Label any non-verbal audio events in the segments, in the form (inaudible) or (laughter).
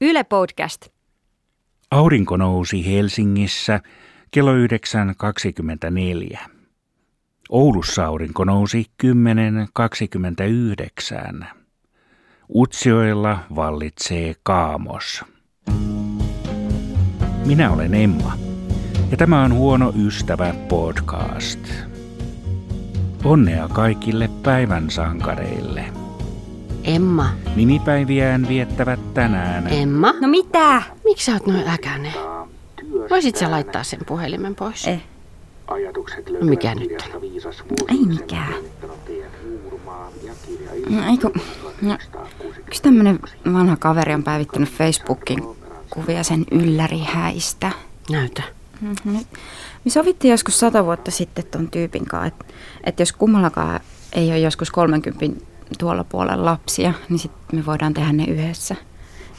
Yle Podcast. Aurinko nousi Helsingissä kello 9.24. Oulussa aurinko nousi 10.29. Utsioilla vallitsee kaamos. Minä olen Emma ja tämä on Huono ystävä podcast. Onnea kaikille päivän sankareille. Emma. Nimipäiviään viettävät tänään Emma? No mitä? Miksi sä oot noin äkäinen? Voisit sä laittaa sen puhelimen pois? Eh. Ajatukset No mikä nyt? Ei mikään. No, Eiku, no, yksi tämmönen vanha kaveri on päivittänyt Facebookin kuvia sen yllärihäistä. Näytä. Mm-hmm. Me sovittiin joskus sata vuotta sitten ton tyypin kanssa, että, että jos kummallakaan ei ole joskus 30 tuolla puolella lapsia, niin sitten me voidaan tehdä ne yhdessä.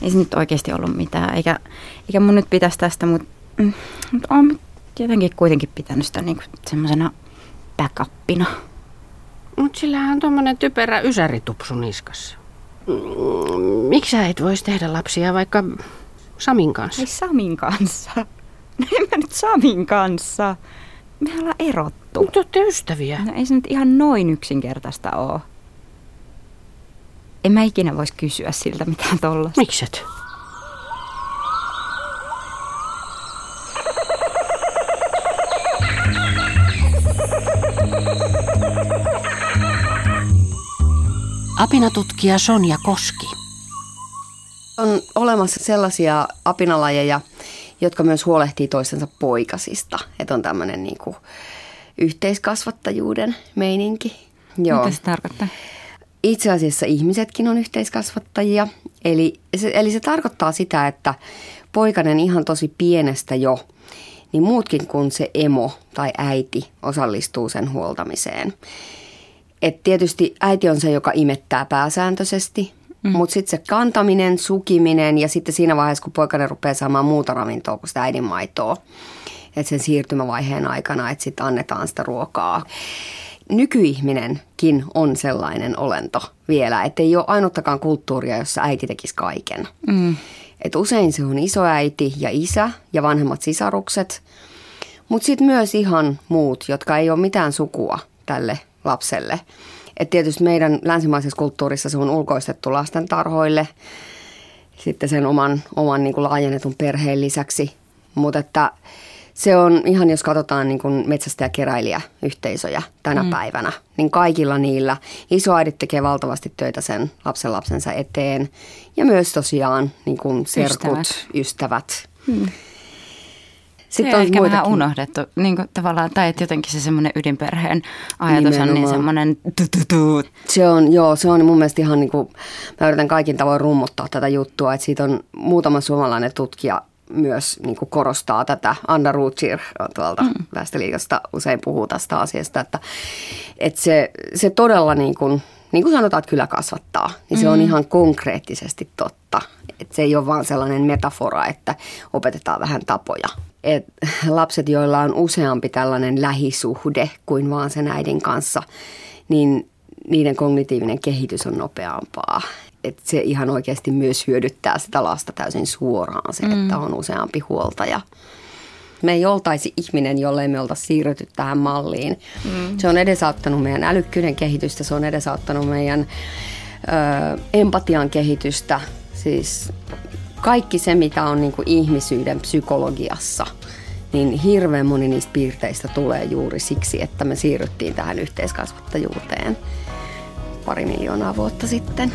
Ei se nyt oikeasti ollut mitään, eikä, eikä mun nyt pitäisi tästä, mutta mm, mut on jotenkin kuitenkin pitänyt sitä niinku semmoisena backupina. Mut sillähän on tommonen typerä ysäritupsu niskassa. Mm, Miksi sä et vois tehdä lapsia vaikka Samin kanssa? Ei Samin kanssa. (laughs) No en mä nyt Samin kanssa. Me ollaan erottu. Mutta olette ystäviä. No ei se nyt ihan noin yksinkertaista oo. En mä ikinä vois kysyä siltä mitään tollasta. Mikset? Apinatutkija Sonja Koski. On olemassa sellaisia apinalajeja, jotka myös huolehtii toistensa poikasista. Että on tämmöinen niinku yhteiskasvattajuuden meininki. Joo. Mitä se tarkoittaa? Itse asiassa ihmisetkin on yhteiskasvattajia. Eli se, eli se tarkoittaa sitä, että poikainen ihan tosi pienestä jo, niin muutkin kuin se emo tai äiti osallistuu sen huoltamiseen. Et tietysti äiti on se, joka imettää pääsääntöisesti, mm. mutta sitten se kantaminen, sukiminen ja sitten siinä vaiheessa, kun poikainen rupeaa saamaan muuta ravintoa kuin sitä äidin maitoa, että sen siirtymävaiheen aikana, että sitten annetaan sitä ruokaa. Nykyihminenkin on sellainen olento vielä, että ei ole ainuttakaan kulttuuria, jossa äiti tekisi kaiken. Mm. Et usein se on isoäiti ja isä ja vanhemmat sisarukset, mutta sitten myös ihan muut, jotka ei ole mitään sukua tälle lapselle. Et tietysti meidän länsimaisessa kulttuurissa se on ulkoistettu lastentarhoille, sitten sen oman, oman niin kuin laajennetun perheen lisäksi. Mutta että se on ihan, jos katsotaan niin kuin metsästäjäkeräilijäyhteisöjä tänä mm. päivänä, niin kaikilla niillä isoäidit tekee valtavasti töitä sen lapsen lapsensa eteen. Ja myös tosiaan niin kuin serkut, ystävät. ystävät. Mm. Sitten se on ehkä muitakin. vähän unohdettu, niin kuin tavallaan, tai että jotenkin se semmoinen ydinperheen ajatus Nimenomaan. on niin semmoinen tu-tu-tu. Se on, joo, se on mun mielestä ihan niin kuin, mä yritän kaikin tavoin rummuttaa tätä juttua, että siitä on muutama suomalainen tutkija myös niin kuin korostaa tätä. Anna Rutsir tuolta mm. Väestöliitosta usein puhuu tästä asiasta, että, että se, se todella niin kuin, niin kuin sanotaan, että kyllä kasvattaa, niin se mm. on ihan konkreettisesti totta. Että se ei ole vaan sellainen metafora, että opetetaan vähän tapoja. Et lapset, joilla on useampi tällainen lähisuhde kuin vaan sen äidin kanssa, niin niiden kognitiivinen kehitys on nopeampaa. Et se ihan oikeasti myös hyödyttää sitä lasta täysin suoraan se, mm. että on useampi huoltaja. Me ei oltaisi ihminen, jollei me oltaisi siirrytty tähän malliin. Mm. Se on edesauttanut meidän älykkyyden kehitystä, se on edesauttanut meidän ö, empatian kehitystä. Siis kaikki se, mitä on niin kuin ihmisyyden psykologiassa, niin hirveän moni niistä piirteistä tulee juuri siksi, että me siirryttiin tähän yhteiskasvattajuuteen pari miljoonaa vuotta sitten.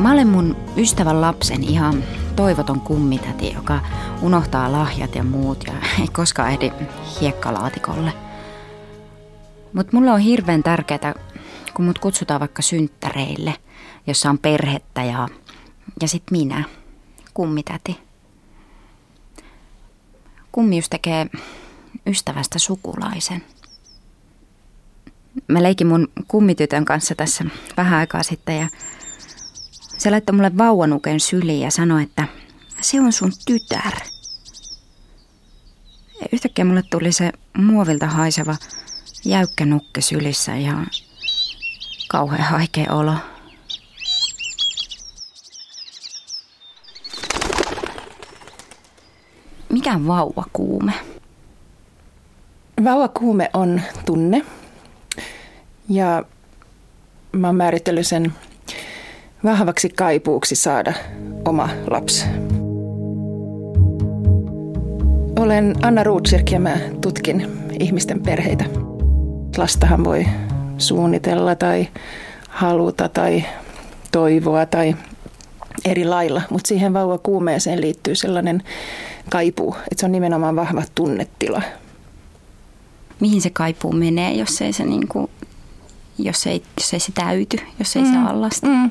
Mä olen mun ystävän lapsen ihan toivoton kummitäti, joka unohtaa lahjat ja muut ja (laughs) ei koskaan ehdi hiekkalaatikolle. Mutta mulle on hirveän tärkeää, kun mut kutsutaan vaikka synttäreille, jossa on perhettä ja, ja sit minä, kummitäti. Kummius tekee ystävästä sukulaisen. Mä leikin mun kummitytön kanssa tässä vähän aikaa sitten ja se laittoi mulle vauvanuken syliin ja sanoi, että se on sun tytär. Ja yhtäkkiä mulle tuli se muovilta haiseva jäykkä nukke sylissä ja Kauhean haikea olo. Mikä on vauvakuume? Vauvakuume on tunne. Ja mä oon määritellyt sen vahvaksi kaipuuksi saada oma lapsi. Olen Anna Ruutsirk ja mä tutkin ihmisten perheitä. Lastahan voi suunnitella tai haluta tai toivoa tai eri lailla, mutta siihen vauvakuumeeseen liittyy sellainen kaipuu, että se on nimenomaan vahva tunnetila. Mihin se kaipuu menee, jos ei se, niin kuin, jos ei, jos ei se täyty, jos ei mm. saa lasta? Mm.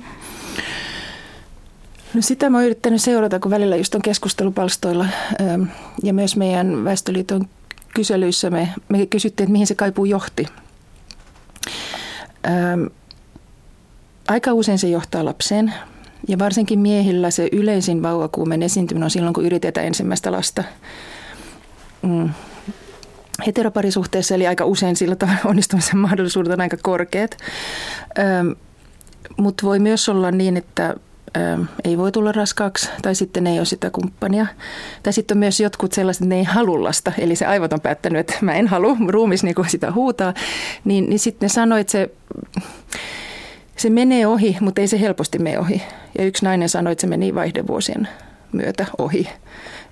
No sitä mä oon yrittänyt seurata, kun välillä just on keskustelupalstoilla ähm, ja myös meidän Väestöliiton kyselyissä me, me kysyttiin, että mihin se kaipuu johti. Ähm, aika usein se johtaa lapseen ja varsinkin miehillä se yleisin vauvakuumen esiintyminen on silloin, kun yritetään ensimmäistä lasta. Mm. Heteroparisuhteessa eli aika usein sillä tavalla onnistumisen mahdollisuudet on aika korkeat. Ähm, Mutta voi myös olla niin, että ei voi tulla raskaaksi tai sitten ei ole sitä kumppania. Tai sitten on myös jotkut sellaiset, että ne ei halua lasta, eli se aivot on päättänyt, että mä en halua, ruumis niin sitä huutaa. Niin, niin sitten ne sanoi, että se, se menee ohi, mutta ei se helposti mene ohi. Ja yksi nainen sanoi, että se meni vaihdevuosien myötä ohi.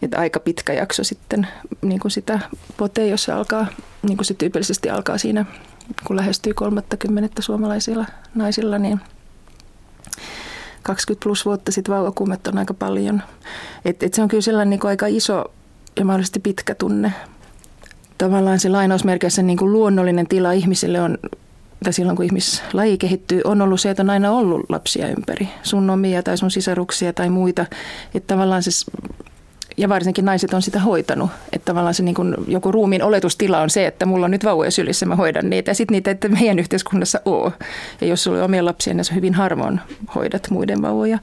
Että aika pitkä jakso sitten niin kuin sitä pote, jossa alkaa, niin kuin se tyypillisesti alkaa siinä, kun lähestyy 30 suomalaisilla naisilla, niin 20 plus vuotta sitten vauvakuumet on aika paljon. Et, et se on kyllä sellainen niin kuin aika iso ja mahdollisesti pitkä tunne. Tavallaan se lainausmerkeissä niin kuin luonnollinen tila ihmiselle on tai silloin kun ihmislaji kehittyy, on ollut se, että on aina ollut lapsia ympäri. Sun omia tai sun sisaruksia tai muita. Että tavallaan se, ja varsinkin naiset on sitä hoitanut. Että tavallaan se niin kuin joku ruumiin oletustila on se, että mulla on nyt vauvoja sylissä, mä hoidan niitä. Ja sitten niitä, että meidän yhteiskunnassa oo. Ja jos sulla on omia lapsia, niin sä hyvin harvoin hoidat muiden vauvoja,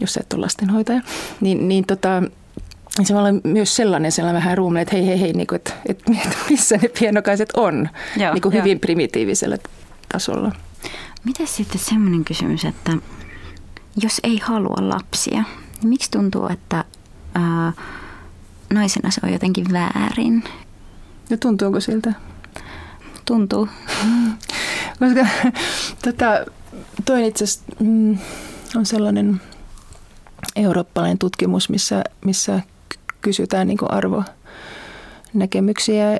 jos sä et ole lastenhoitaja. Niin, niin tota, se on myös sellainen, sellainen vähän ruumille, että hei, hei, hei, niin kuin, että, että (laughs) missä ne pienokaiset on, Joo, niin kuin hyvin primitiivisellä tasolla. Miten sitten semmoinen kysymys, että jos ei halua lapsia, niin miksi tuntuu, että ää, naisena se on jotenkin väärin? Ja tuntuuko siltä? Tuntuu. (laughs) Koska tota, toi itse asiassa mm, on sellainen eurooppalainen tutkimus, missä, missä kysytään niin arvonäkemyksiä.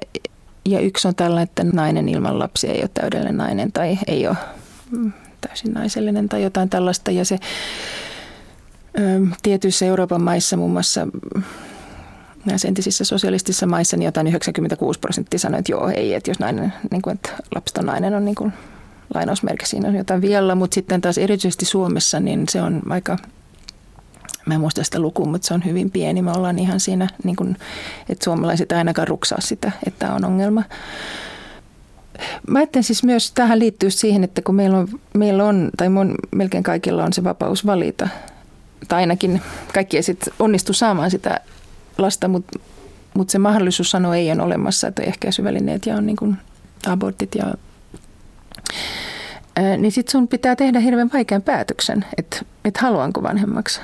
Ja yksi on tällainen, että nainen ilman lapsia ei ole täydellinen nainen tai ei ole mm, täysin naisellinen tai jotain tällaista. Ja se tietyissä Euroopan maissa, muun muassa mm, näissä entisissä sosialistisissa maissa, niin jotain 96 prosenttia sanoi, että joo, ei, että jos nainen, niin kuin, että lapseton nainen on niin kuin, lainausmerkki, siinä on jotain vielä, mutta sitten taas erityisesti Suomessa, niin se on aika Mä en muista sitä lukua, mutta se on hyvin pieni. Me ollaan ihan siinä, niin kuin, että suomalaiset ainakaan ruksaa sitä, että on ongelma. Mä ajattelen siis myös, tähän liittyy siihen, että kun meillä on, meillä on tai mon, melkein kaikilla on se vapaus valita, tai ainakin kaikki ei sitten onnistu saamaan sitä lasta, mutta mut se mahdollisuus sanoa ei ole olemassa, että ehkäisyvälineet ja on niin kuin abortit ja niin sitten sun pitää tehdä hirveän vaikean päätöksen, että et haluanko vanhemmaksi.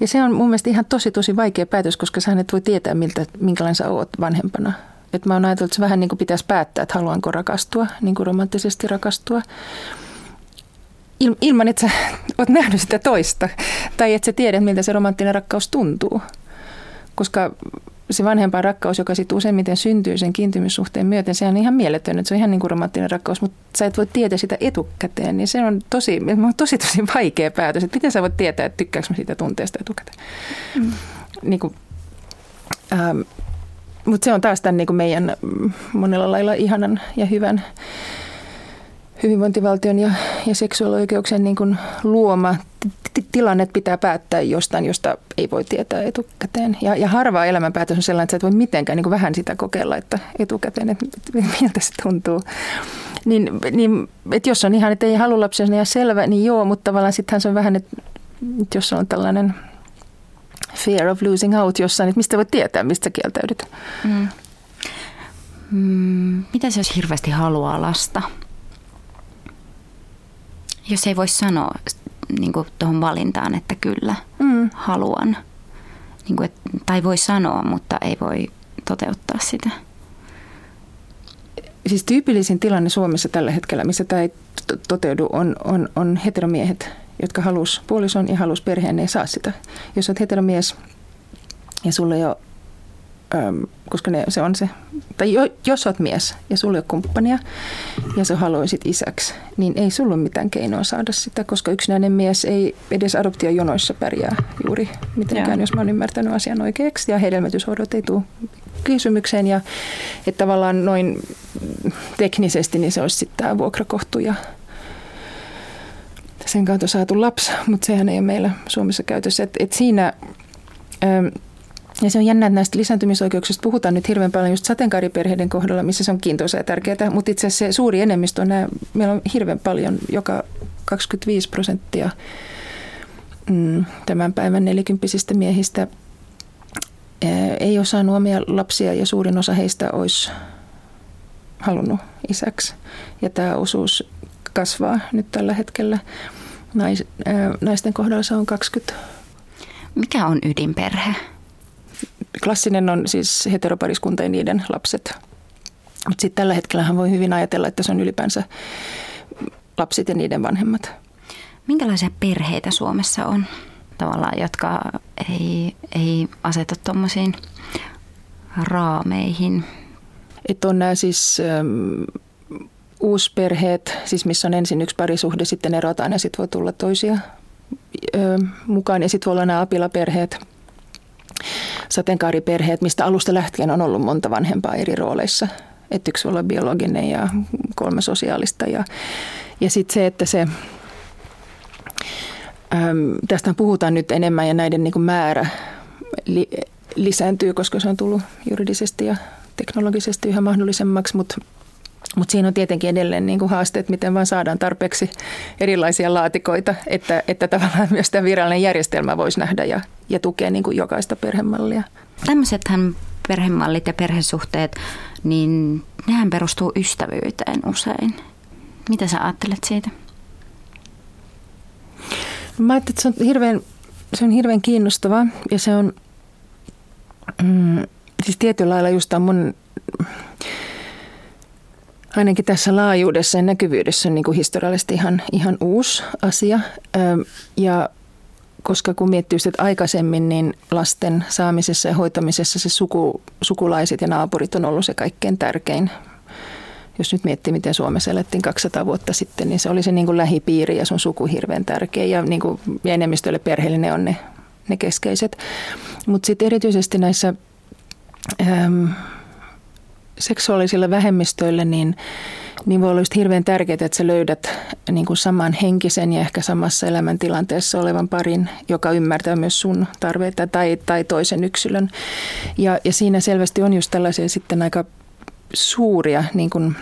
Ja se on mun mielestä ihan tosi tosi vaikea päätös, koska sä et voi tietää, miltä, minkälainen sä oot vanhempana. Et mä oon ajatellut, että se vähän niin kuin pitäisi päättää, että haluanko rakastua, niin kuin romanttisesti rakastua. Il, ilman, että sä oot nähnyt sitä toista. Tai että sä tiedät, miltä se romanttinen rakkaus tuntuu. Koska se vanhempaan rakkaus, joka sitten useimmiten syntyy sen kiintymyssuhteen myöten, se on ihan mieletön, että se on ihan niin kuin romanttinen rakkaus, mutta sä et voi tietää sitä etukäteen, niin se on tosi, tosi, tosi vaikea päätös, että miten sä voit tietää, että tykkääkö mä siitä tunteesta etukäteen. Mm. Niin kuin, ähm, mutta se on taas tämän niin kuin meidän monella lailla ihanan ja hyvän hyvinvointivaltion ja, ja seksuaalioikeuksien niin kuin luoma tilanne pitää päättää jostain, josta ei voi tietää etukäteen. Ja, ja harva elämänpäätös on sellainen, että sä et voi mitenkään niin kuin vähän sitä kokeilla, että etukäteen, että miltä se tuntuu. Niin, niin että jos on ihan, että ei halua lapsia, niin ihan selvä, niin joo, mutta tavallaan sittenhän se on vähän, että jos on tällainen fear of losing out jossain, että mistä voi tietää, mistä kieltäydyt. Mm. Mm, mitä se jos hirveästi haluaa lasta? Jos ei voi sanoa niin tuohon valintaan, että kyllä, mm. haluan. Niin kuin, et, tai voi sanoa, mutta ei voi toteuttaa sitä. Siis tyypillisin tilanne Suomessa tällä hetkellä, missä tämä ei toteudu, on, on, on heteromiehet, jotka halus puolison ja halus perheen, ne ei saa sitä. Jos olet heteromies ja sulla ei ole koska ne, se on se, tai jo, jos olet mies ja sulla ei ole kumppania ja sä haluaisit isäksi, niin ei sulla ole mitään keinoa saada sitä, koska yksinäinen mies ei edes adoptiojonoissa pärjää juuri mitenkään, ja. jos mä oon ymmärtänyt asian oikeaksi. Ja hedelmätyshoidot ei tule kysymykseen ja että tavallaan noin teknisesti niin se olisi sitten tämä vuokrakohtu ja sen kautta saatu lapsi, mutta sehän ei ole meillä Suomessa käytössä. Et, et siinä... Ja se on jännä, että näistä lisääntymisoikeuksista puhutaan nyt hirveän paljon just sateenkaariperheiden kohdalla, missä se on kiintoisa ja tärkeää. Mutta itse asiassa se suuri enemmistö on nämä, meillä on hirveän paljon, joka 25 prosenttia mm, tämän päivän nelikymppisistä miehistä ei ole saanut omia lapsia ja suurin osa heistä olisi halunnut isäksi. Ja tämä osuus kasvaa nyt tällä hetkellä. Nais, naisten kohdalla se on 20. Mikä on ydinperhe? Klassinen on siis heteropariskunta ja niiden lapset. Mutta sitten tällä hetkellä voi hyvin ajatella, että se on ylipäänsä lapset ja niiden vanhemmat. Minkälaisia perheitä Suomessa on tavallaan, jotka ei, ei aseta tuommoisiin raameihin? Että on nämä siis ähm, uusperheet, siis missä on ensin yksi parisuhde, sitten erotaan ja sitten voi tulla toisia äh, mukaan. Ja sitten voi olla nämä apilaperheet – sateenkaariperheet, mistä alusta lähtien on ollut monta vanhempaa eri rooleissa. Että yksi voi olla biologinen ja kolme sosiaalista. Ja, ja sitten se, että se, äm, tästä puhutaan nyt enemmän ja näiden niin kuin määrä li, lisääntyy, koska se on tullut juridisesti ja teknologisesti yhä mahdollisemmaksi, mutta mutta siinä on tietenkin edelleen niin kuin haasteet, miten vaan saadaan tarpeeksi erilaisia laatikoita, että, että tavallaan myös tämä virallinen järjestelmä voisi nähdä ja, ja tukea niin kuin jokaista perhemallia. Tämmöisethän perhemallit ja perhesuhteet, niin nehän perustuu ystävyyteen usein. Mitä sä ajattelet siitä? No, mä ajattelen, että se on hirveän, se on hirveän kiinnostavaa ja se on mm, siis tietyllä lailla just tämä mun ainakin tässä laajuudessa ja näkyvyydessä on niin kuin historiallisesti ihan, ihan uusi asia. Ja koska kun miettii että aikaisemmin, niin lasten saamisessa ja hoitamisessa se suku, sukulaiset ja naapurit on ollut se kaikkein tärkein. Jos nyt miettii, miten Suomessa elettiin 200 vuotta sitten, niin se oli se niin kuin lähipiiri ja sun suku hirveän tärkeä. Ja, niin kuin, ja enemmistölle perheelle on ne, ne keskeiset. Mutta sitten erityisesti näissä... Ähm, seksuaalisille vähemmistöille, niin, niin voi olla just hirveän tärkeää, että sä löydät niin kuin saman henkisen ja ehkä samassa elämäntilanteessa olevan parin, joka ymmärtää myös sun tarpeita tai, tai toisen yksilön. Ja, ja siinä selvästi on just tällaisia sitten aika suuria niin kuin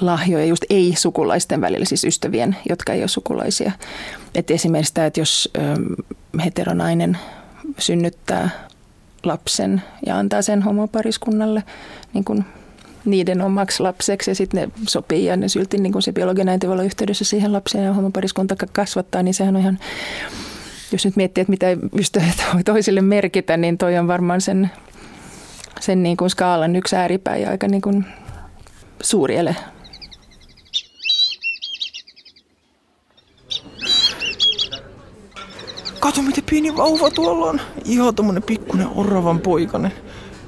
lahjoja just ei-sukulaisten välillä, siis ystävien, jotka ei ole sukulaisia. Et esimerkiksi tämä, että jos ö, heteronainen synnyttää lapsen ja antaa sen homopariskunnalle niin kuin niiden omaksi lapseksi ja sitten ne sopii ja ne silti niin kuin se biologinen äiti voi olla yhteydessä siihen lapseen ja homopariskunta kasvattaa, niin sehän on ihan, jos nyt miettii, että mitä ystävät voi toisille merkitä, niin toi on varmaan sen, sen niin kuin skaalan yksi ääripää ja aika niin kuin suuri ele. Kato miten pieni vauva tuolla on. Ihan tommonen pikkunen oravan poikanen.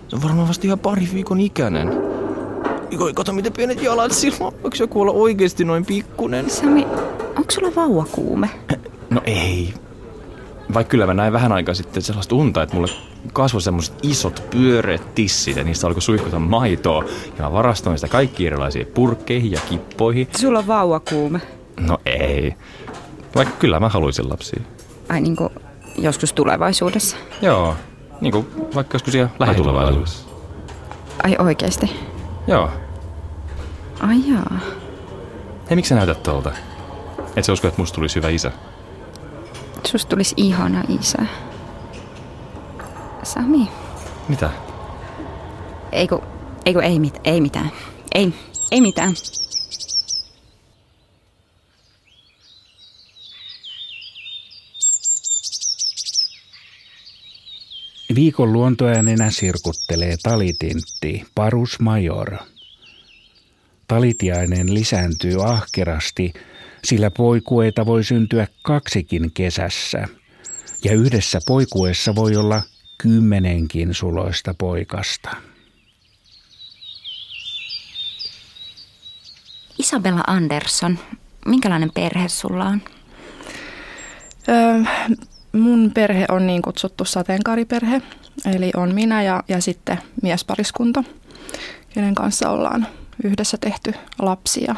Se on varmaan vasta ihan pari viikon ikäinen. Iko, kato miten pienet jalat sillä on. Voiko joku olla oikeasti noin pikkunen? Sami, onko sulla vauvakuume? No ei. Vaikka kyllä mä näin vähän aikaa sitten sellaista unta, että mulle kasvoi semmoiset isot pyöreät tissit ja niistä alkoi suihkuta maitoa. Ja mä varastoin sitä kaikki erilaisiin purkkeihin ja kippoihin. Sulla on vauvakuume? No ei. Vaikka kyllä mä haluaisin lapsia. Ai niin kuin joskus tulevaisuudessa? Joo, niin kuin vaikka joskus siellä lähitulevaisuudessa. Ai oikeasti? Joo. Ai jaa. Hei, miksi sä näytät tuolta? Et sä usko, että musta tulisi hyvä isä? Susta tulisi ihana isä. Sami. Mitä? Eiku, eiku ei, mit, ei mitään. Ei, ei mitään. Viikon luontoäänenä sirkuttelee talitintti Parus Major. Talitiainen lisääntyy ahkerasti, sillä poikueita voi syntyä kaksikin kesässä, ja yhdessä poikuessa voi olla kymmenenkin suloista poikasta. Isabella Andersson, minkälainen perhe sulla on? Öö, mun perhe on niin kutsuttu sateenkaariperhe, eli on minä ja, ja sitten miespariskunta, kenen kanssa ollaan yhdessä tehty lapsia.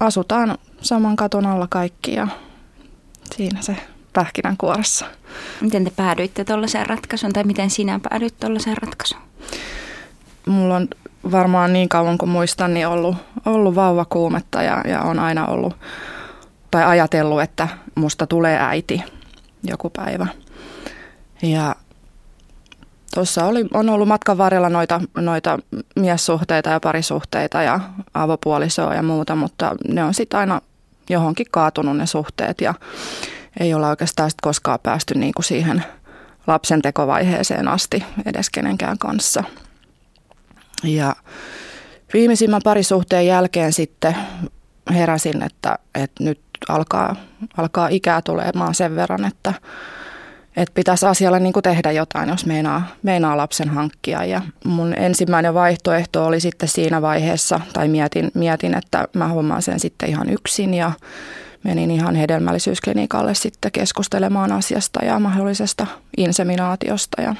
Asutaan saman katon alla kaikki ja siinä se pähkinänkuoressa. Miten te päädyitte tuollaiseen ratkaisuun tai miten sinä päädyit tuollaiseen ratkaisuun? Mulla on varmaan niin kauan kuin muistan, niin ollut, ollut vauvakuumetta ja, ja on aina ollut tai ajatellut, että musta tulee äiti joku päivä. Ja tuossa oli, on ollut matkan varrella noita, noita miessuhteita ja parisuhteita ja avopuolisoa ja muuta, mutta ne on sitten aina johonkin kaatunut ne suhteet ja ei olla oikeastaan sit koskaan päästy niinku siihen lapsentekovaiheeseen asti edes kenenkään kanssa. Ja viimeisimmän parisuhteen jälkeen sitten heräsin, että, että nyt alkaa, alkaa ikää tulemaan sen verran, että, että pitäisi asialle niin kuin tehdä jotain, jos meinaa, meinaa lapsen hankkia. Ja mun ensimmäinen vaihtoehto oli sitten siinä vaiheessa, tai mietin, mietin että mä hommaan sen sitten ihan yksin ja menin ihan hedelmällisyysklinikalle sitten keskustelemaan asiasta ja mahdollisesta inseminaatiosta ja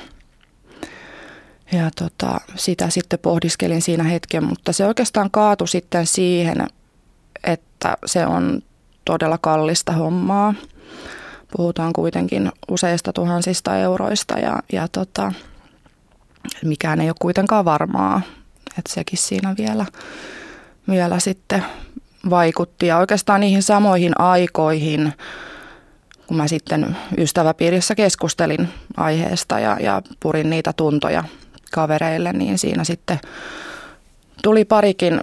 ja tota, sitä sitten pohdiskelin siinä hetken, mutta se oikeastaan kaatui sitten siihen, että se on todella kallista hommaa. Puhutaan kuitenkin useista tuhansista euroista ja, ja tota, mikään ei ole kuitenkaan varmaa. Että sekin siinä vielä, vielä sitten vaikutti. Ja oikeastaan niihin samoihin aikoihin, kun mä sitten ystäväpiirissä keskustelin aiheesta ja, ja purin niitä tuntoja kavereille, niin siinä sitten tuli parikin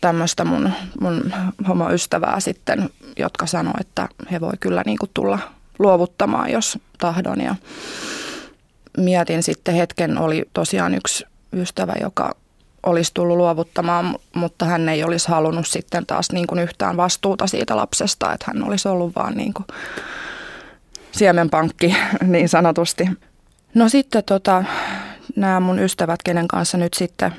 tämmöistä mun, mun homoystävää sitten, jotka sanoi, että he voi kyllä niin kuin tulla luovuttamaan, jos tahdon. Ja mietin sitten hetken, oli tosiaan yksi ystävä, joka olisi tullut luovuttamaan, mutta hän ei olisi halunnut sitten taas niin kuin yhtään vastuuta siitä lapsesta, että hän olisi ollut vaan niin kuin siemenpankki (laughs) niin sanotusti. No sitten tota, nämä mun ystävät, kenen kanssa nyt sitten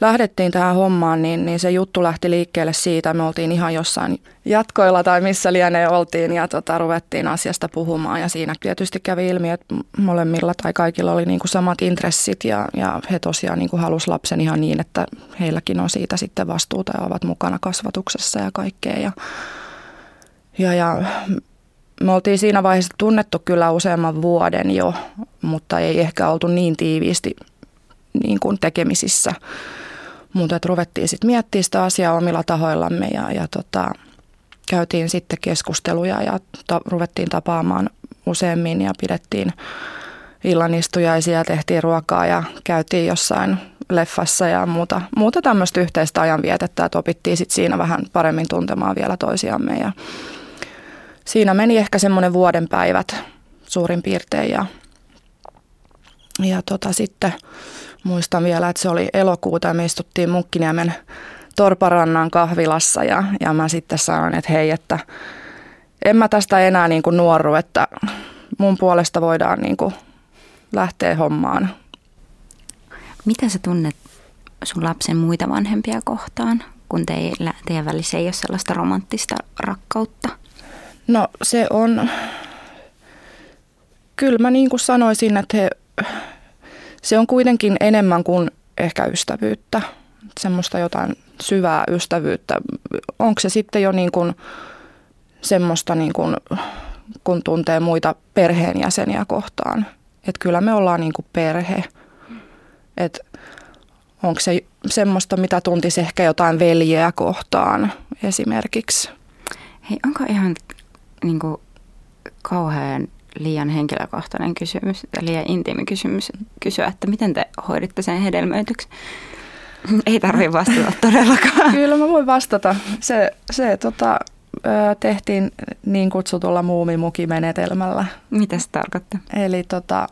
lähdettiin tähän hommaan, niin, niin se juttu lähti liikkeelle siitä. Me oltiin ihan jossain jatkoilla tai missä lienee oltiin ja tota, ruvettiin asiasta puhumaan. Ja siinä tietysti kävi ilmi, että molemmilla tai kaikilla oli niin kuin samat intressit ja, ja he tosiaan niin kuin halusi lapsen ihan niin, että heilläkin on siitä sitten vastuuta ja ovat mukana kasvatuksessa ja kaikkea. Ja, ja, ja me oltiin siinä vaiheessa tunnettu kyllä useamman vuoden jo, mutta ei ehkä oltu niin tiiviisti niin kuin tekemisissä. Mutta että ruvettiin sitten miettimään sitä asiaa omilla tahoillamme ja, ja tota, käytiin sitten keskusteluja ja ta, ruvettiin tapaamaan useammin ja pidettiin illanistujaisia, tehtiin ruokaa ja käytiin jossain leffassa ja muuta, muuta tämmöistä yhteistä ajanvietettä, että opittiin sitten siinä vähän paremmin tuntemaan vielä toisiamme ja siinä meni ehkä semmoinen vuoden päivät suurin piirtein ja, ja tota, sitten muistan vielä, että se oli elokuuta ja me istuttiin Munkkiniemen Torparannan kahvilassa ja, ja mä sitten sanoin, että hei, että en mä tästä enää niin kuin nuoru, että mun puolesta voidaan niin kuin lähteä hommaan. Mitä sä tunnet sun lapsen muita vanhempia kohtaan, kun teillä, teidän välissä ei ole sellaista romanttista rakkautta? No se on, kyllä mä niin kuin sanoisin, että he, se on kuitenkin enemmän kuin ehkä ystävyyttä, semmoista jotain syvää ystävyyttä. Onko se sitten jo niin kuin semmoista, niin kuin, kun tuntee muita perheenjäseniä kohtaan. Että kyllä me ollaan niin kuin perhe. Että onko se semmoista, mitä tuntisi ehkä jotain veljeä kohtaan esimerkiksi. Hei, onko ihan niin kuin, kauhean liian henkilökohtainen kysymys, liian intiimi kysymys kysyä, että miten te hoiditte sen hedelmöityksen? Ei tarvitse vastata (laughs) todellakaan. Kyllä mä voin vastata. Se, se tota, tehtiin niin kutsutulla muumimukimenetelmällä. Mitä se tarkoittaa? Eli tota,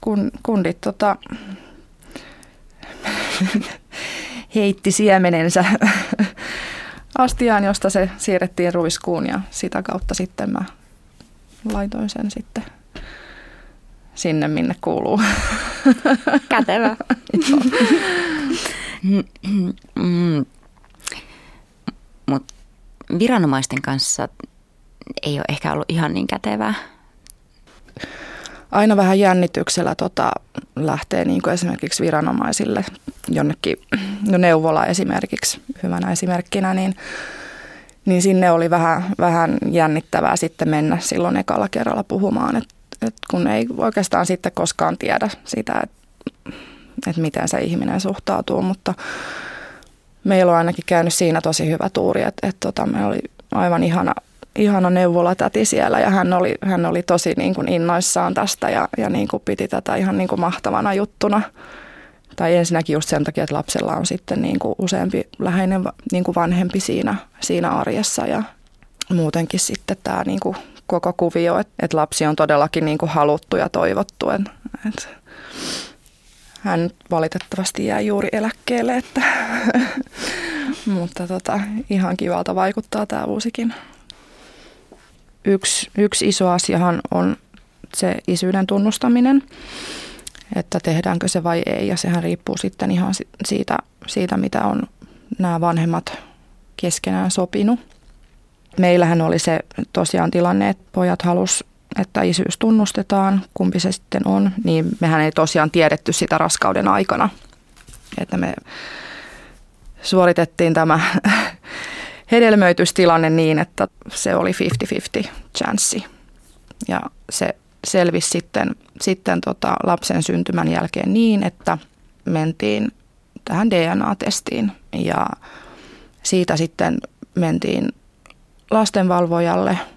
kun, kundit tota, (laughs) heitti siemenensä astiaan, josta se siirrettiin ruiskuun ja sitä kautta sitten mä laitoin sen sitten sinne, minne kuuluu. (laughs) Kätevä. Mutta viranomaisten kanssa ei ole ehkä ollut ihan niin kätevää. Aina vähän jännityksellä tota, lähtee niin kuin esimerkiksi viranomaisille jonnekin, no neuvola esimerkiksi hyvänä esimerkkinä, niin, niin sinne oli vähän, vähän jännittävää sitten mennä silloin ekalla kerralla puhumaan, että et kun ei oikeastaan sitten koskaan tiedä sitä, että et miten se ihminen suhtautuu, mutta meillä on ainakin käynyt siinä tosi hyvä tuuri, että et tota, me oli aivan ihana, ihana neuvolatäti siellä ja hän oli, hän oli tosi niin kuin innoissaan tästä ja, ja niin kuin piti tätä ihan niin kuin mahtavana juttuna. Tai ensinnäkin just sen takia, että lapsella on sitten niin kuin useampi läheinen niin kuin vanhempi siinä, siinä arjessa ja muutenkin sitten tämä niin kuin koko kuvio, että, että lapsi on todellakin niin kuin haluttu ja toivottu. Että, että hän valitettavasti jää juuri eläkkeelle, että, (laughs) mutta tota, ihan kivalta vaikuttaa tämä uusikin. Yksi, yksi iso asiahan on se isyyden tunnustaminen, että tehdäänkö se vai ei, ja sehän riippuu sitten ihan siitä, siitä mitä on nämä vanhemmat keskenään sopinut. Meillähän oli se tosiaan tilanne, että pojat halus että isyys tunnustetaan, kumpi se sitten on, niin mehän ei tosiaan tiedetty sitä raskauden aikana. Että me suoritettiin tämä (laughs) hedelmöitystilanne niin, että se oli 50-50 chanssi. Ja se selvisi sitten, sitten tota lapsen syntymän jälkeen niin, että mentiin tähän DNA-testiin ja siitä sitten mentiin lastenvalvojalle –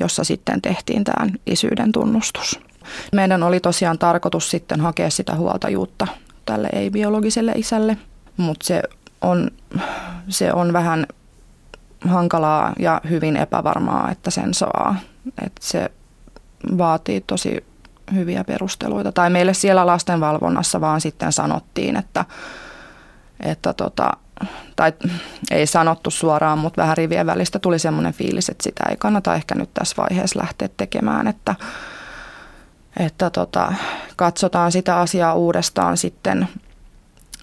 jossa sitten tehtiin tämä isyyden tunnustus. Meidän oli tosiaan tarkoitus sitten hakea sitä huoltajuutta tälle ei-biologiselle isälle, mutta se on, se on vähän hankalaa ja hyvin epävarmaa, että sen saa. Että se vaatii tosi hyviä perusteluita. Tai meille siellä lastenvalvonnassa vaan sitten sanottiin, että, että tota, tai ei sanottu suoraan, mutta vähän rivien välistä tuli semmoinen fiilis, että sitä ei kannata ehkä nyt tässä vaiheessa lähteä tekemään, että, että tota, katsotaan sitä asiaa uudestaan sitten,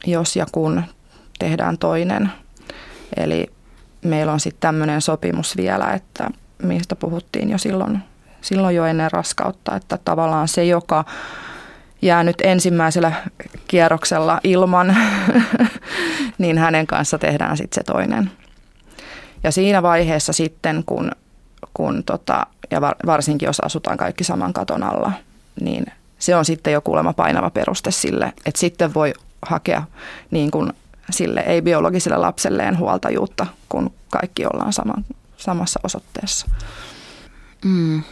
jos ja kun tehdään toinen. Eli meillä on sitten tämmöinen sopimus vielä, että mistä puhuttiin jo silloin, silloin jo ennen raskautta, että tavallaan se, joka jäänyt ensimmäisellä kierroksella ilman, (laughs) niin hänen kanssa tehdään sitten se toinen. Ja siinä vaiheessa sitten, kun, kun tota, ja varsinkin jos asutaan kaikki saman katon alla, niin se on sitten jo kuulemma painava peruste sille, että sitten voi hakea niin kuin sille ei-biologiselle lapselleen huoltajuutta, kun kaikki ollaan sama, samassa osoitteessa. Mm.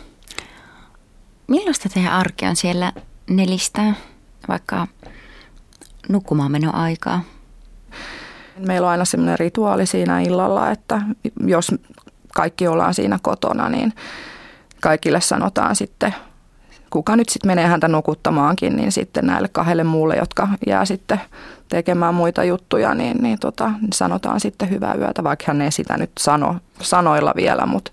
Millaista teidän arki on siellä nelistää vaikka nukkumaan meno aikaa? Meillä on aina semmoinen rituaali siinä illalla, että jos kaikki ollaan siinä kotona, niin kaikille sanotaan sitten, kuka nyt sitten menee häntä nukuttamaankin, niin sitten näille kahdelle muulle, jotka jää sitten tekemään muita juttuja, niin, niin tota, sanotaan sitten hyvää yötä, vaikka hän ei sitä nyt sano sanoilla vielä, mutta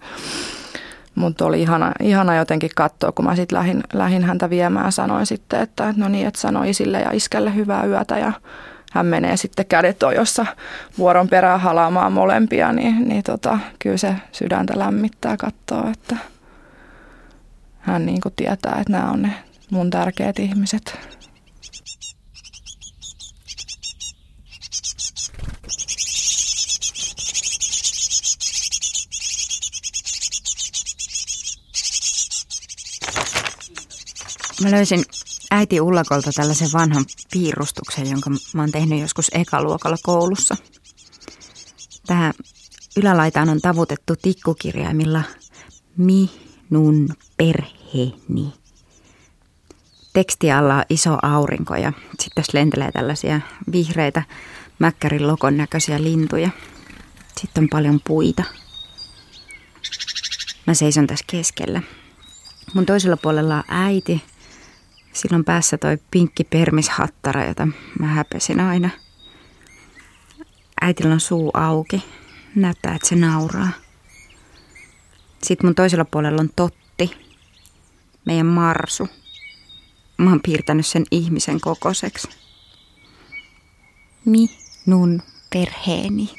mutta oli ihana, ihana jotenkin katsoa, kun mä sitten lähin, lähin häntä viemään, sanoin sitten, että no niin, että sanoi isille ja iskelle hyvää yötä ja hän menee sitten kädet ojossa vuoron perään halaamaan molempia, niin, niin tota, kyllä se sydäntä lämmittää katsoa, että hän niin kuin tietää, että nämä on ne mun tärkeät ihmiset. Mä löysin äiti Ullakolta tällaisen vanhan piirustuksen, jonka mä oon tehnyt joskus ekaluokalla koulussa. Tähän ylälaitaan on tavutettu tikkukirjaimilla minun perheeni. Teksti alla on iso aurinko ja sitten tässä lentelee tällaisia vihreitä mäkkärin lokon näköisiä lintuja. Sitten on paljon puita. Mä seison tässä keskellä. Mun toisella puolella on äiti – Silloin päässä toi pinkki permishattara, jota mä häpesin aina. Äitillä on suu auki. Näyttää, että se nauraa. Sitten mun toisella puolella on Totti, meidän Marsu. Mä oon piirtänyt sen ihmisen kokoiseksi. Minun perheeni.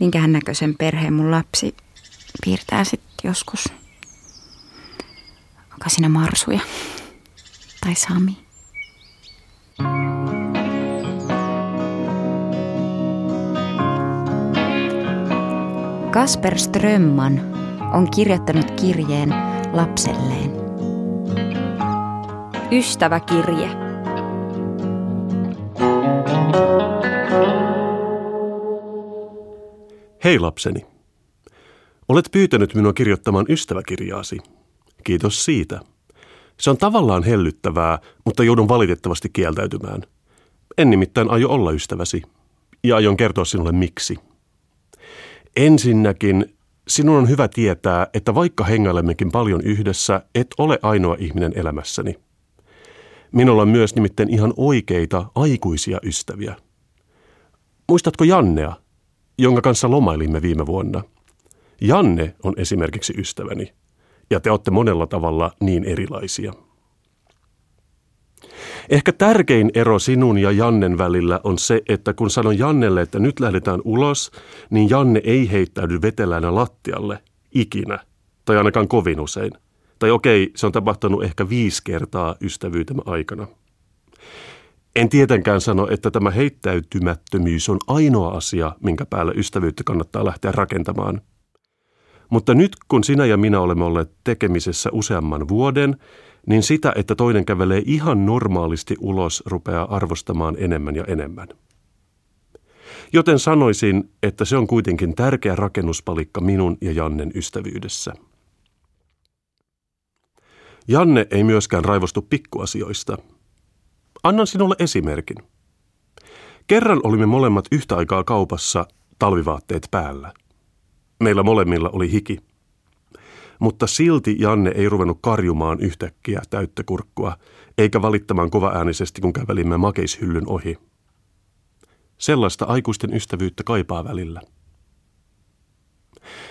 Minkähän näköisen perheen mun lapsi piirtää sitten joskus. Onko siinä Marsuja? Tai Sami? Kasper Strömman on kirjoittanut kirjeen lapselleen. Ystäväkirje. Hei lapseni. Olet pyytänyt minua kirjoittamaan ystäväkirjaasi. Kiitos siitä. Se on tavallaan hellyttävää, mutta joudun valitettavasti kieltäytymään. En nimittäin aio olla ystäväsi. Ja aion kertoa sinulle miksi. Ensinnäkin sinun on hyvä tietää, että vaikka hengailemmekin paljon yhdessä, et ole ainoa ihminen elämässäni. Minulla on myös nimittäin ihan oikeita aikuisia ystäviä. Muistatko Jannea, jonka kanssa lomailimme viime vuonna? Janne on esimerkiksi ystäväni, ja te olette monella tavalla niin erilaisia. Ehkä tärkein ero sinun ja Jannen välillä on se, että kun sanon Jannelle, että nyt lähdetään ulos, niin Janne ei heittäydy vetelänä lattialle ikinä, tai ainakaan kovin usein. Tai okei, se on tapahtunut ehkä viisi kertaa ystävyytemme aikana. En tietenkään sano, että tämä heittäytymättömyys on ainoa asia, minkä päälle ystävyyttä kannattaa lähteä rakentamaan. Mutta nyt kun sinä ja minä olemme olleet tekemisessä useamman vuoden, niin sitä, että toinen kävelee ihan normaalisti ulos, rupeaa arvostamaan enemmän ja enemmän. Joten sanoisin, että se on kuitenkin tärkeä rakennuspalikka minun ja Jannen ystävyydessä. Janne ei myöskään raivostu pikkuasioista. Annan sinulle esimerkin. Kerran olimme molemmat yhtä aikaa kaupassa talvivaatteet päällä. Meillä molemmilla oli hiki – mutta silti Janne ei ruvennut karjumaan yhtäkkiä täyttä kurkkua, eikä valittamaan kovaäänisesti, kun kävelimme makeishyllyn ohi. Sellaista aikuisten ystävyyttä kaipaa välillä.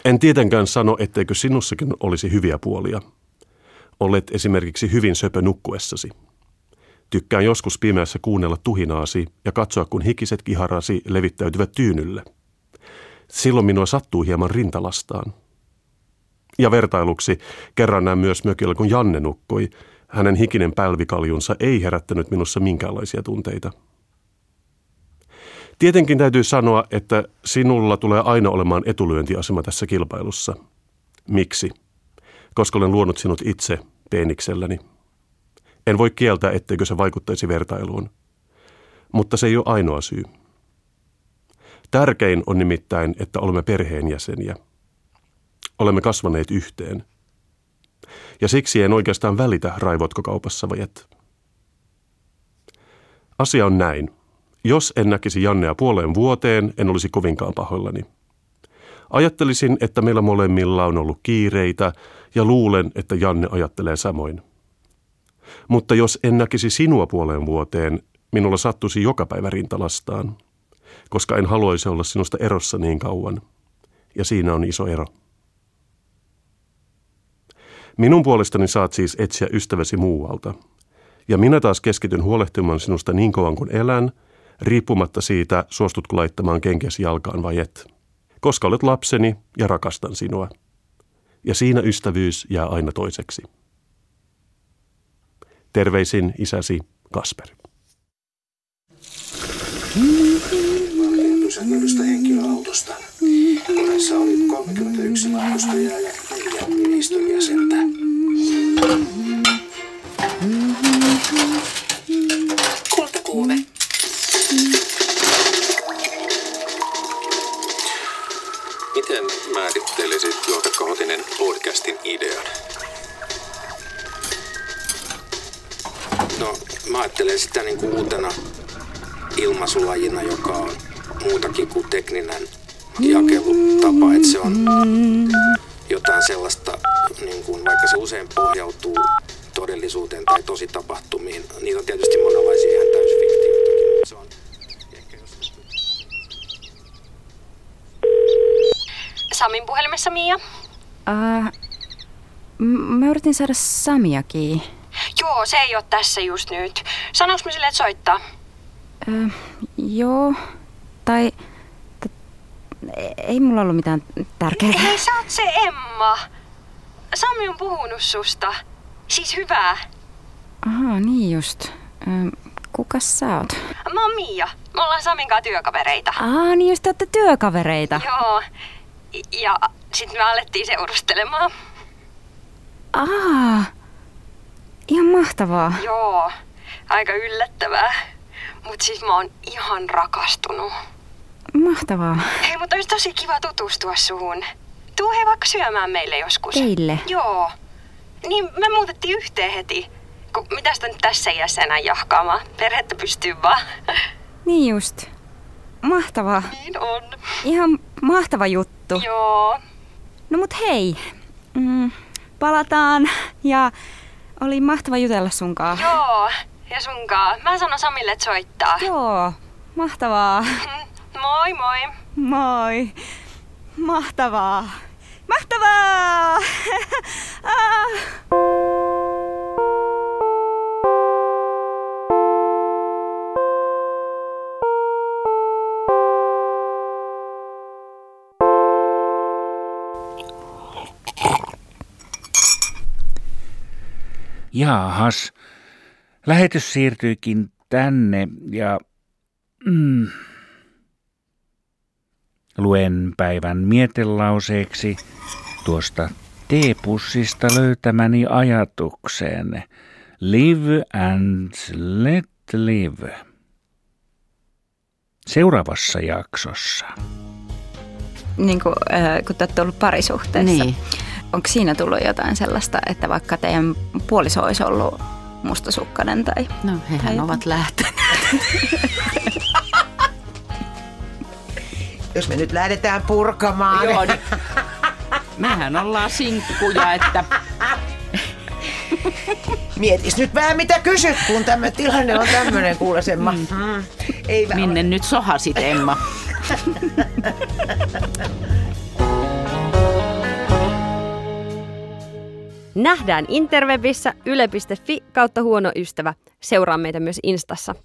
En tietenkään sano, etteikö sinussakin olisi hyviä puolia. Olet esimerkiksi hyvin söpö nukkuessasi. Tykkään joskus pimeässä kuunnella tuhinaasi ja katsoa, kun hikiset kiharasi levittäytyvät tyynylle. Silloin minua sattuu hieman rintalastaan – ja vertailuksi kerran näin myös mökillä, kun Janne nukkui. Hänen hikinen pälvikaljunsa ei herättänyt minussa minkäänlaisia tunteita. Tietenkin täytyy sanoa, että sinulla tulee aina olemaan etulyöntiasema tässä kilpailussa. Miksi? Koska olen luonut sinut itse peenikselläni. En voi kieltää, etteikö se vaikuttaisi vertailuun. Mutta se ei ole ainoa syy. Tärkein on nimittäin, että olemme perheenjäseniä – Olemme kasvaneet yhteen. Ja siksi en oikeastaan välitä, raivotko kaupassa vai et. Asia on näin. Jos en näkisi Jannea puoleen vuoteen, en olisi kovinkaan pahoillani. Ajattelisin, että meillä molemmilla on ollut kiireitä ja luulen, että Janne ajattelee samoin. Mutta jos en näkisi sinua puoleen vuoteen, minulla sattuisi joka päivä rintalastaan, koska en haluaisi olla sinusta erossa niin kauan. Ja siinä on iso ero. Minun puolestani saat siis etsiä ystäväsi muualta. Ja minä taas keskityn huolehtimaan sinusta niin kauan kuin elän, riippumatta siitä, suostutko laittamaan kenkäsi jalkaan vai et. Koska olet lapseni ja rakastan sinua. Ja siinä ystävyys jää aina toiseksi. Terveisin isäsi Kasper. pysäköidystä henkilöautosta. Koneessa oli 31 matkustajaa ja ministön jäsentä. Kultakuume. Miten määrittelisit Joota Kohotinen podcastin idean? No, mä ajattelen sitä niin kuin uutena ilmaisulajina, joka on muutakin kuin tekninen jakelutapa, että se on jotain sellaista, niin kuin, vaikka se usein pohjautuu todellisuuteen tai tosi tapahtumiin. Niitä on tietysti monenlaisia ihan täysfiktioitakin. Se on ehkä jos... Samin puhelimessa Mia. Uh, mä yritin saada Samiakin. Joo, se ei ole tässä just nyt. Sanoinko mä sille, että soittaa? Uh, joo, tai... T- ei mulla ollut mitään tärkeää. Hei, sä oot se Emma. Sami on puhunut susta. Siis hyvää. Aha, niin just. Kuka sä oot? Mä oon Mia. Me ollaan Samin kanssa työkavereita. Aa, niin just te olette työkavereita. Joo. Ja sitten me alettiin seurustelemaan. Aa, ihan mahtavaa. Joo, aika yllättävää. Mut siis mä oon ihan rakastunut. Mahtavaa. Hei, mutta olisi tosi kiva tutustua suhun. Tuu he vaikka syömään meille joskus. Teille? Joo. Niin me muutettiin yhteen heti. Kun mitä sitä nyt tässä iässä enää jahkaamaan? Perhettä pystyy vaan. (laughs) Niin just. Mahtavaa. Niin on. Ihan mahtava juttu. Joo. No mut hei. Mm, palataan ja oli mahtava jutella sunkaan. Joo, ja sunkaan. Mä sanon Samille, että soittaa. Joo, mahtavaa. (laughs) Moi moi. Moi. Mahtavaa. Mahtavaa! (laughs) ah. Jaahas, lähetys siirtyikin tänne ja mm, luen päivän mietelauseeksi tuosta teepussista löytämäni ajatukseen. Live and let live. Seuraavassa jaksossa. Niin kuin, äh, kun te olette ollut parisuhteessa. Niin. Onko siinä tullut jotain sellaista, että vaikka teidän puoliso olisi ollut mustasukkainen tai... No, hehän tai ovat lähteneet. (laughs) Jos me nyt lähdetään purkamaan. Joo, niin. Mehän ollaan sinkkuja, että Mietis nyt vähän mitä kysyt, kun tämä tilanne on tämmöinen, kuule Semma. Mm. Ei vähän minne nyt sohasit, Emma? Nähdään interwebissä yle.fi kautta huono ystävä. Seuraa meitä myös Instassa.